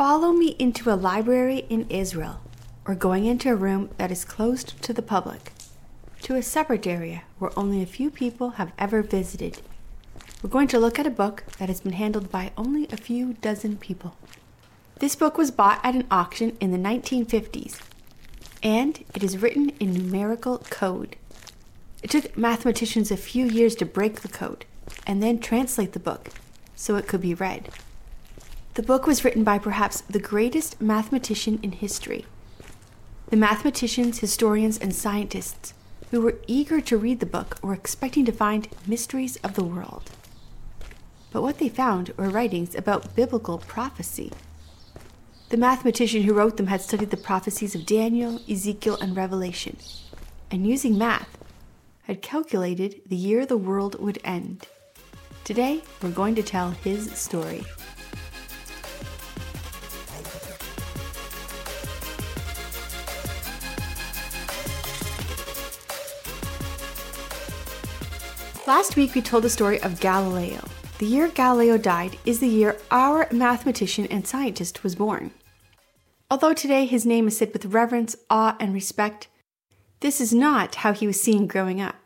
Follow me into a library in Israel, or going into a room that is closed to the public, to a separate area where only a few people have ever visited. We're going to look at a book that has been handled by only a few dozen people. This book was bought at an auction in the 1950s, and it is written in numerical code. It took mathematicians a few years to break the code and then translate the book so it could be read. The book was written by perhaps the greatest mathematician in history. The mathematicians, historians, and scientists who were eager to read the book were expecting to find mysteries of the world. But what they found were writings about biblical prophecy. The mathematician who wrote them had studied the prophecies of Daniel, Ezekiel, and Revelation, and using math, had calculated the year the world would end. Today, we're going to tell his story. Last week, we told the story of Galileo. The year Galileo died is the year our mathematician and scientist was born. Although today his name is said with reverence, awe, and respect, this is not how he was seen growing up.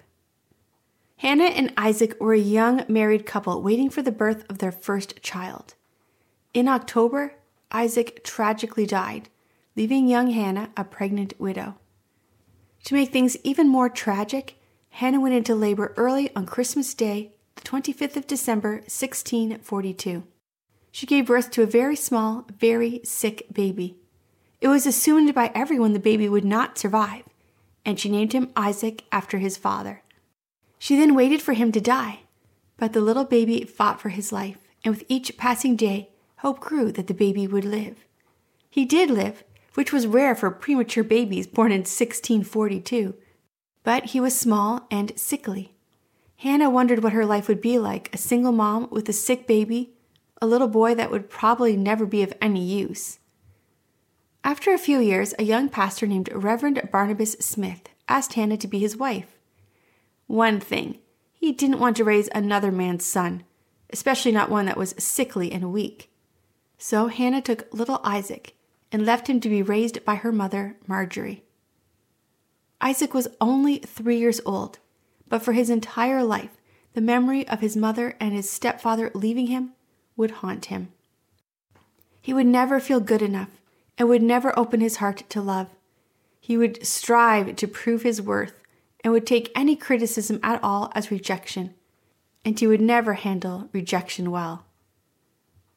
Hannah and Isaac were a young married couple waiting for the birth of their first child. In October, Isaac tragically died, leaving young Hannah a pregnant widow. To make things even more tragic, Hannah went into labor early on Christmas Day, the 25th of December, 1642. She gave birth to a very small, very sick baby. It was assumed by everyone the baby would not survive, and she named him Isaac after his father. She then waited for him to die, but the little baby fought for his life, and with each passing day, hope grew that the baby would live. He did live, which was rare for premature babies born in 1642 but he was small and sickly. Hannah wondered what her life would be like a single mom with a sick baby, a little boy that would probably never be of any use. After a few years, a young pastor named Reverend Barnabas Smith asked Hannah to be his wife. One thing, he didn't want to raise another man's son, especially not one that was sickly and weak. So Hannah took little Isaac and left him to be raised by her mother, Marjorie. Isaac was only three years old, but for his entire life, the memory of his mother and his stepfather leaving him would haunt him. He would never feel good enough and would never open his heart to love. He would strive to prove his worth and would take any criticism at all as rejection, and he would never handle rejection well.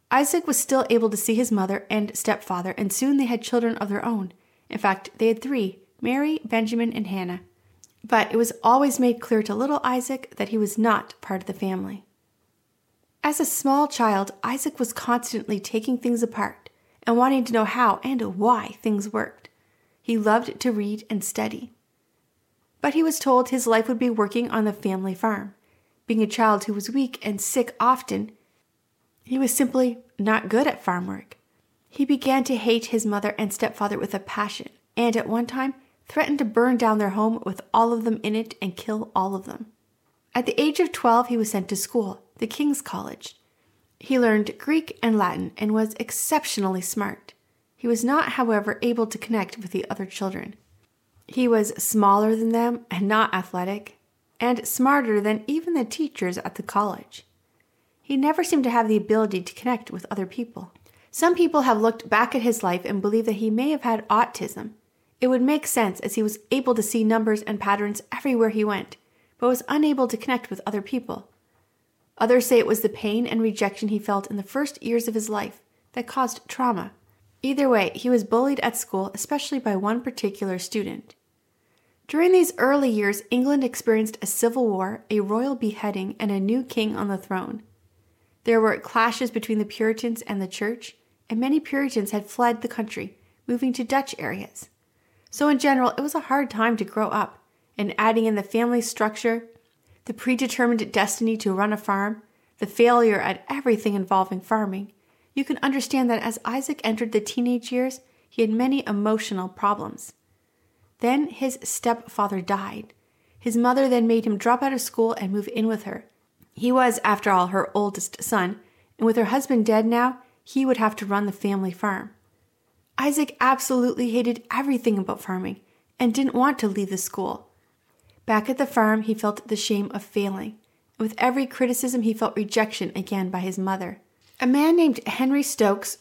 Isaac was still able to see his mother and stepfather, and soon they had children of their own. In fact, they had three Mary, Benjamin, and Hannah. But it was always made clear to little Isaac that he was not part of the family. As a small child, Isaac was constantly taking things apart and wanting to know how and why things worked. He loved to read and study. But he was told his life would be working on the family farm. Being a child who was weak and sick often, he was simply not good at farm work. He began to hate his mother and stepfather with a passion, and at one time threatened to burn down their home with all of them in it and kill all of them. At the age of 12, he was sent to school, the King's College. He learned Greek and Latin and was exceptionally smart. He was not, however, able to connect with the other children. He was smaller than them and not athletic, and smarter than even the teachers at the college. He never seemed to have the ability to connect with other people. Some people have looked back at his life and believe that he may have had autism, it would make sense as he was able to see numbers and patterns everywhere he went, but was unable to connect with other people. Others say it was the pain and rejection he felt in the first years of his life that caused trauma. Either way, he was bullied at school, especially by one particular student. During these early years, England experienced a civil war, a royal beheading, and a new king on the throne. There were clashes between the Puritans and the church, and many Puritans had fled the country, moving to Dutch areas. So, in general, it was a hard time to grow up, and adding in the family structure, the predetermined destiny to run a farm, the failure at everything involving farming, you can understand that as Isaac entered the teenage years, he had many emotional problems. Then his stepfather died. His mother then made him drop out of school and move in with her. He was, after all, her oldest son, and with her husband dead now, he would have to run the family farm. Isaac absolutely hated everything about farming and didn't want to leave the school. Back at the farm, he felt the shame of failing. With every criticism, he felt rejection again by his mother. A man named Henry Stokes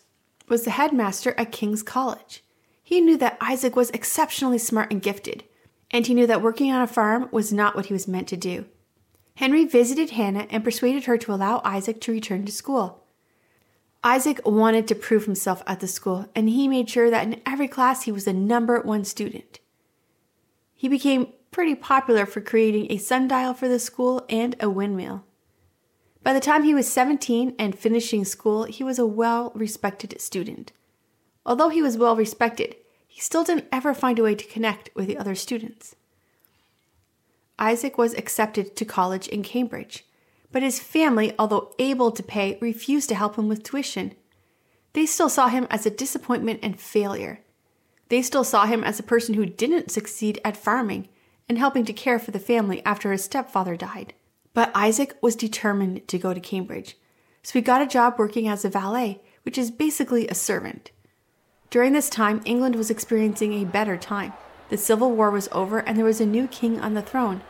was the headmaster at King's College. He knew that Isaac was exceptionally smart and gifted, and he knew that working on a farm was not what he was meant to do. Henry visited Hannah and persuaded her to allow Isaac to return to school. Isaac wanted to prove himself at the school, and he made sure that in every class he was the number one student. He became pretty popular for creating a sundial for the school and a windmill. By the time he was 17 and finishing school, he was a well respected student. Although he was well respected, he still didn't ever find a way to connect with the other students. Isaac was accepted to college in Cambridge, but his family, although able to pay, refused to help him with tuition. They still saw him as a disappointment and failure. They still saw him as a person who didn't succeed at farming and helping to care for the family after his stepfather died. But Isaac was determined to go to Cambridge, so he got a job working as a valet, which is basically a servant. During this time, England was experiencing a better time. The Civil War was over and there was a new king on the throne.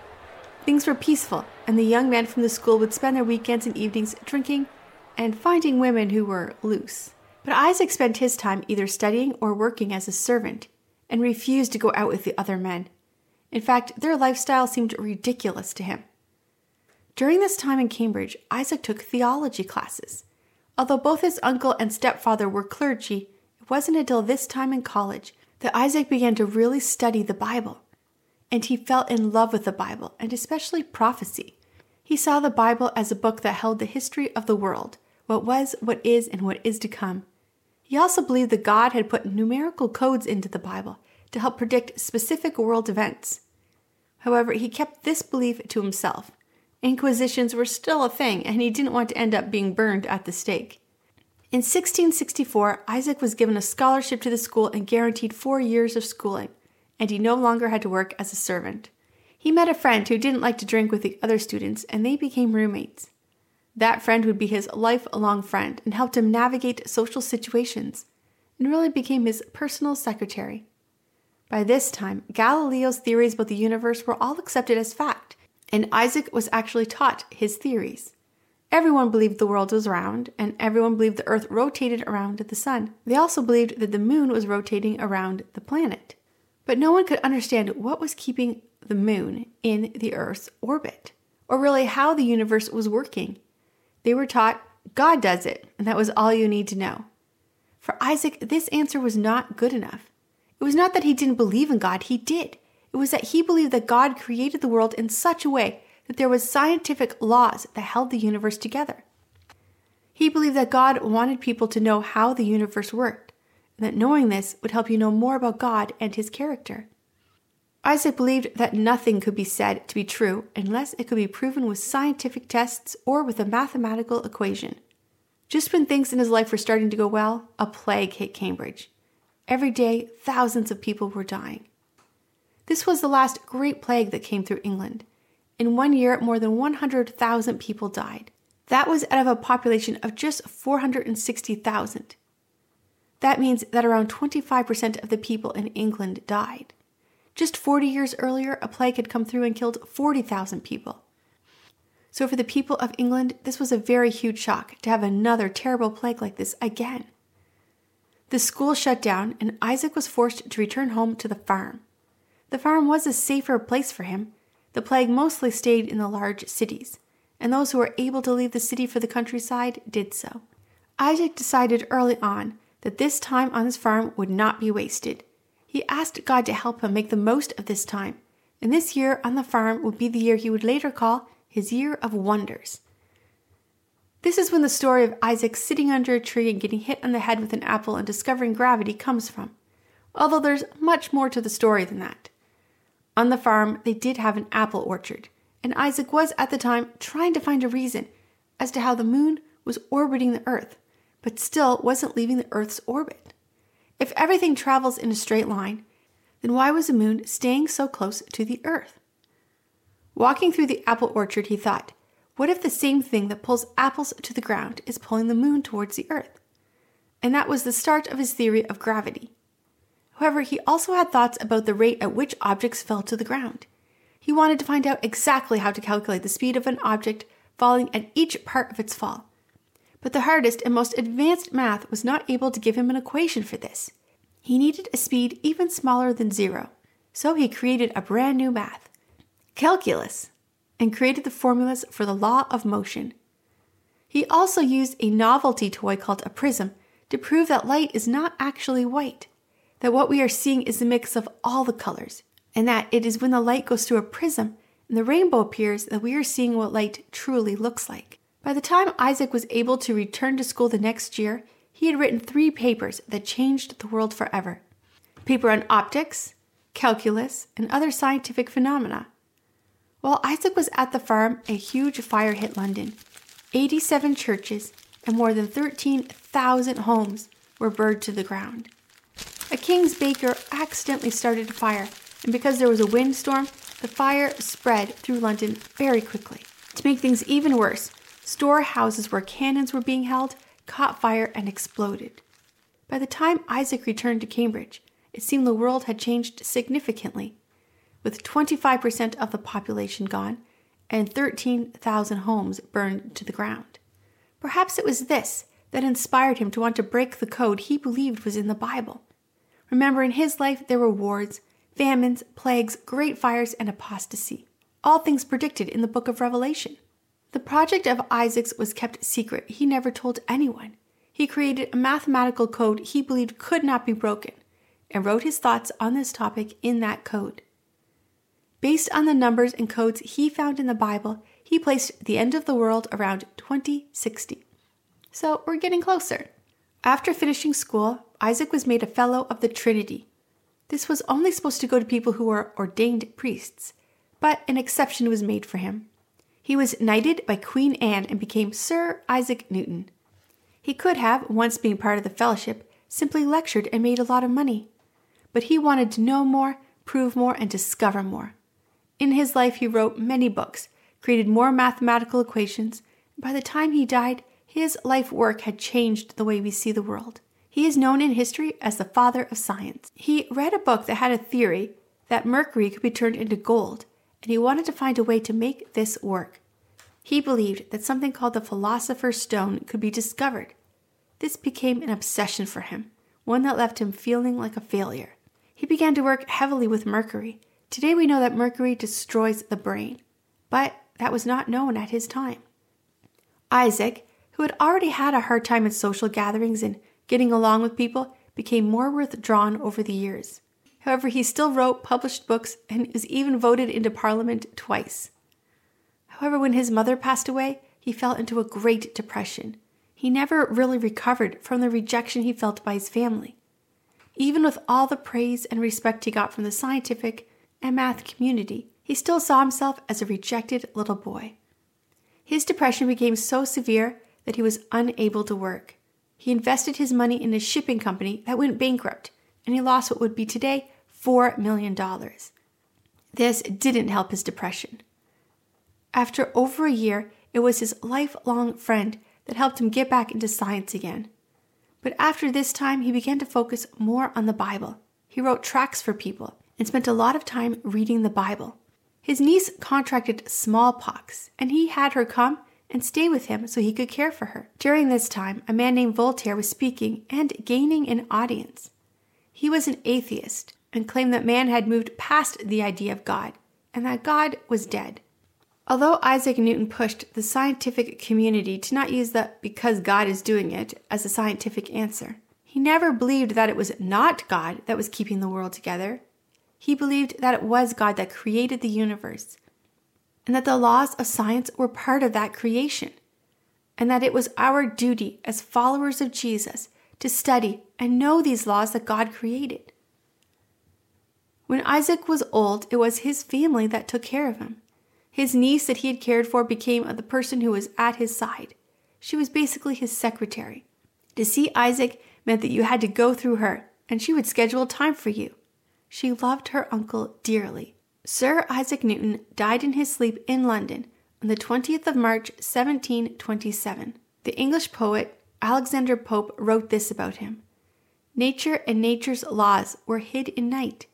Things were peaceful, and the young men from the school would spend their weekends and evenings drinking and finding women who were loose. But Isaac spent his time either studying or working as a servant and refused to go out with the other men. In fact, their lifestyle seemed ridiculous to him. During this time in Cambridge, Isaac took theology classes. Although both his uncle and stepfather were clergy, it wasn't until this time in college that Isaac began to really study the Bible. And he fell in love with the Bible, and especially prophecy. He saw the Bible as a book that held the history of the world, what was, what is, and what is to come. He also believed that God had put numerical codes into the Bible to help predict specific world events. However, he kept this belief to himself. Inquisitions were still a thing, and he didn't want to end up being burned at the stake. In 1664, Isaac was given a scholarship to the school and guaranteed four years of schooling, and he no longer had to work as a servant. He met a friend who didn't like to drink with the other students, and they became roommates. That friend would be his lifelong friend and helped him navigate social situations, and really became his personal secretary. By this time, Galileo's theories about the universe were all accepted as fact, and Isaac was actually taught his theories. Everyone believed the world was round, and everyone believed the earth rotated around the sun. They also believed that the moon was rotating around the planet. But no one could understand what was keeping the moon in the earth's orbit, or really how the universe was working. They were taught God does it, and that was all you need to know. For Isaac, this answer was not good enough. It was not that he didn't believe in God, he did. It was that he believed that God created the world in such a way that there was scientific laws that held the universe together. He believed that God wanted people to know how the universe worked, that knowing this would help you know more about God and his character. Isaac believed that nothing could be said to be true unless it could be proven with scientific tests or with a mathematical equation. Just when things in his life were starting to go well, a plague hit Cambridge. Every day, thousands of people were dying. This was the last great plague that came through England. In one year, more than 100,000 people died. That was out of a population of just 460,000. That means that around 25% of the people in England died. Just 40 years earlier, a plague had come through and killed 40,000 people. So, for the people of England, this was a very huge shock to have another terrible plague like this again. The school shut down, and Isaac was forced to return home to the farm. The farm was a safer place for him. The plague mostly stayed in the large cities, and those who were able to leave the city for the countryside did so. Isaac decided early on that this time on his farm would not be wasted. He asked God to help him make the most of this time, and this year on the farm would be the year he would later call his year of wonders. This is when the story of Isaac sitting under a tree and getting hit on the head with an apple and discovering gravity comes from, although there's much more to the story than that. On the farm, they did have an apple orchard, and Isaac was at the time trying to find a reason as to how the moon was orbiting the earth, but still wasn't leaving the earth's orbit. If everything travels in a straight line, then why was the moon staying so close to the earth? Walking through the apple orchard, he thought, what if the same thing that pulls apples to the ground is pulling the moon towards the earth? and that was the start of his theory of gravity. However, he also had thoughts about the rate at which objects fell to the ground. He wanted to find out exactly how to calculate the speed of an object falling at each part of its fall. But the hardest and most advanced math was not able to give him an equation for this. He needed a speed even smaller than zero, so he created a brand new math, calculus, and created the formulas for the law of motion. He also used a novelty toy called a prism to prove that light is not actually white, that what we are seeing is a mix of all the colors, and that it is when the light goes through a prism and the rainbow appears that we are seeing what light truly looks like. By the time Isaac was able to return to school the next year, he had written three papers that changed the world forever paper on optics, calculus, and other scientific phenomena. While Isaac was at the farm, a huge fire hit London. 87 churches and more than 13,000 homes were burned to the ground. A king's baker accidentally started a fire, and because there was a windstorm, the fire spread through London very quickly. To make things even worse, storehouses where cannons were being held caught fire and exploded. By the time Isaac returned to Cambridge, it seemed the world had changed significantly, with 25% of the population gone and 13,000 homes burned to the ground. Perhaps it was this that inspired him to want to break the code he believed was in the Bible. Remember, in his life there were wars, famines, plagues, great fires, and apostasy, all things predicted in the book of Revelation. The project of Isaac's was kept secret. He never told anyone. He created a mathematical code he believed could not be broken and wrote his thoughts on this topic in that code. Based on the numbers and codes he found in the Bible, he placed the end of the world around 2060. So we're getting closer. After finishing school, Isaac was made a Fellow of the Trinity. This was only supposed to go to people who were ordained priests, but an exception was made for him. He was knighted by Queen Anne and became Sir Isaac Newton. He could have, once being part of the fellowship, simply lectured and made a lot of money. But he wanted to know more, prove more, and discover more. In his life, he wrote many books, created more mathematical equations, and by the time he died, his life work had changed the way we see the world. He is known in history as the father of science. He read a book that had a theory that mercury could be turned into gold, and he wanted to find a way to make this work. He believed that something called the Philosopher's Stone could be discovered. This became an obsession for him, one that left him feeling like a failure. He began to work heavily with mercury, Today we know that mercury destroys the brain, but that was not known at his time. Isaac, who had already had a hard time in social gatherings and getting along with people, became more withdrawn over the years. However, he still wrote, published books, and was even voted into Parliament twice. However, when his mother passed away, he fell into a great depression. He never really recovered from the rejection he felt by his family. Even with all the praise and respect he got from the scientific and math community, he still saw himself as a rejected little boy. His depression became so severe that he was unable to work. He invested his money in a shipping company that went bankrupt, and he lost what would be today $4 million. This didn't help his depression. After over a year, it was his lifelong friend that helped him get back into science again. But after this time, he began to focus more on the Bible. He wrote tracts for people and spent a lot of time reading the Bible. His niece contracted smallpox, and he had her come and stay with him so he could care for her. During this time, a man named Voltaire was speaking and gaining an audience. He was an atheist and claimed that man had moved past the idea of God and that God was dead. Although Isaac Newton pushed the scientific community to not use the because God is doing it as a scientific answer, he never believed that it was not God that was keeping the world together, he believed that it was God that created the universe, and that the laws of science were part of that creation, and that it was our duty as followers of Jesus to study and know these laws that God created. When Isaac was old, it was his family that took care of him. His niece that he had cared for became the person who was at his side. She was basically his secretary. To see Isaac meant that you had to go through her, and she would schedule time for you. She loved her uncle dearly. Sir Isaac Newton died in his sleep in London on the 20th of March, 1727. The English poet Alexander Pope wrote this about him Nature and nature's laws were hid in night.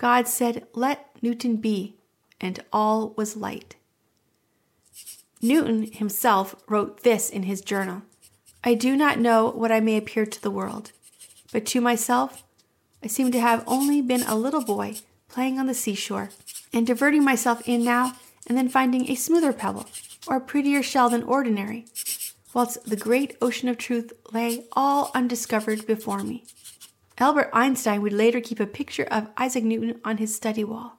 God said, Let Newton be, and all was light. Newton himself wrote this in his journal I do not know what I may appear to the world, but to myself I seem to have only been a little boy playing on the seashore and diverting myself in now and then finding a smoother pebble or a prettier shell than ordinary, whilst the great ocean of truth lay all undiscovered before me. Albert Einstein would later keep a picture of Isaac Newton on his study wall.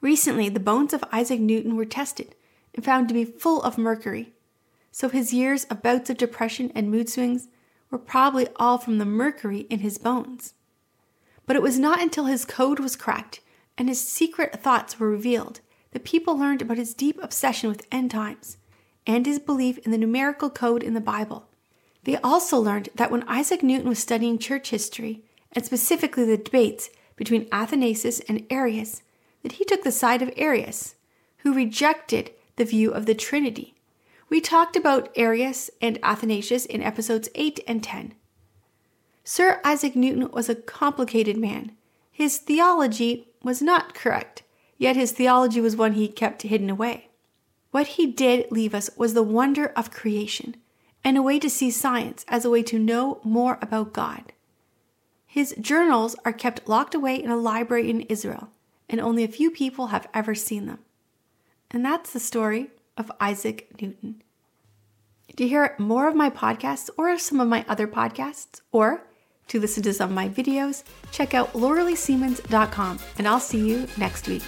Recently, the bones of Isaac Newton were tested and found to be full of mercury, so his years of bouts of depression and mood swings were probably all from the mercury in his bones. But it was not until his code was cracked and his secret thoughts were revealed that people learned about his deep obsession with end times and his belief in the numerical code in the Bible. They also learned that when Isaac Newton was studying church history, and specifically the debates between Athanasius and Arius, that he took the side of Arius, who rejected the view of the Trinity. We talked about Arius and Athanasius in episodes 8 and 10. Sir Isaac Newton was a complicated man. His theology was not correct, yet his theology was one he kept hidden away. What he did leave us was the wonder of creation and a way to see science as a way to know more about God. His journals are kept locked away in a library in Israel, and only a few people have ever seen them. And that's the story of Isaac Newton. To hear more of my podcasts or some of my other podcasts, or to listen to some of my videos, check out lauraleesiemens.com, and I'll see you next week.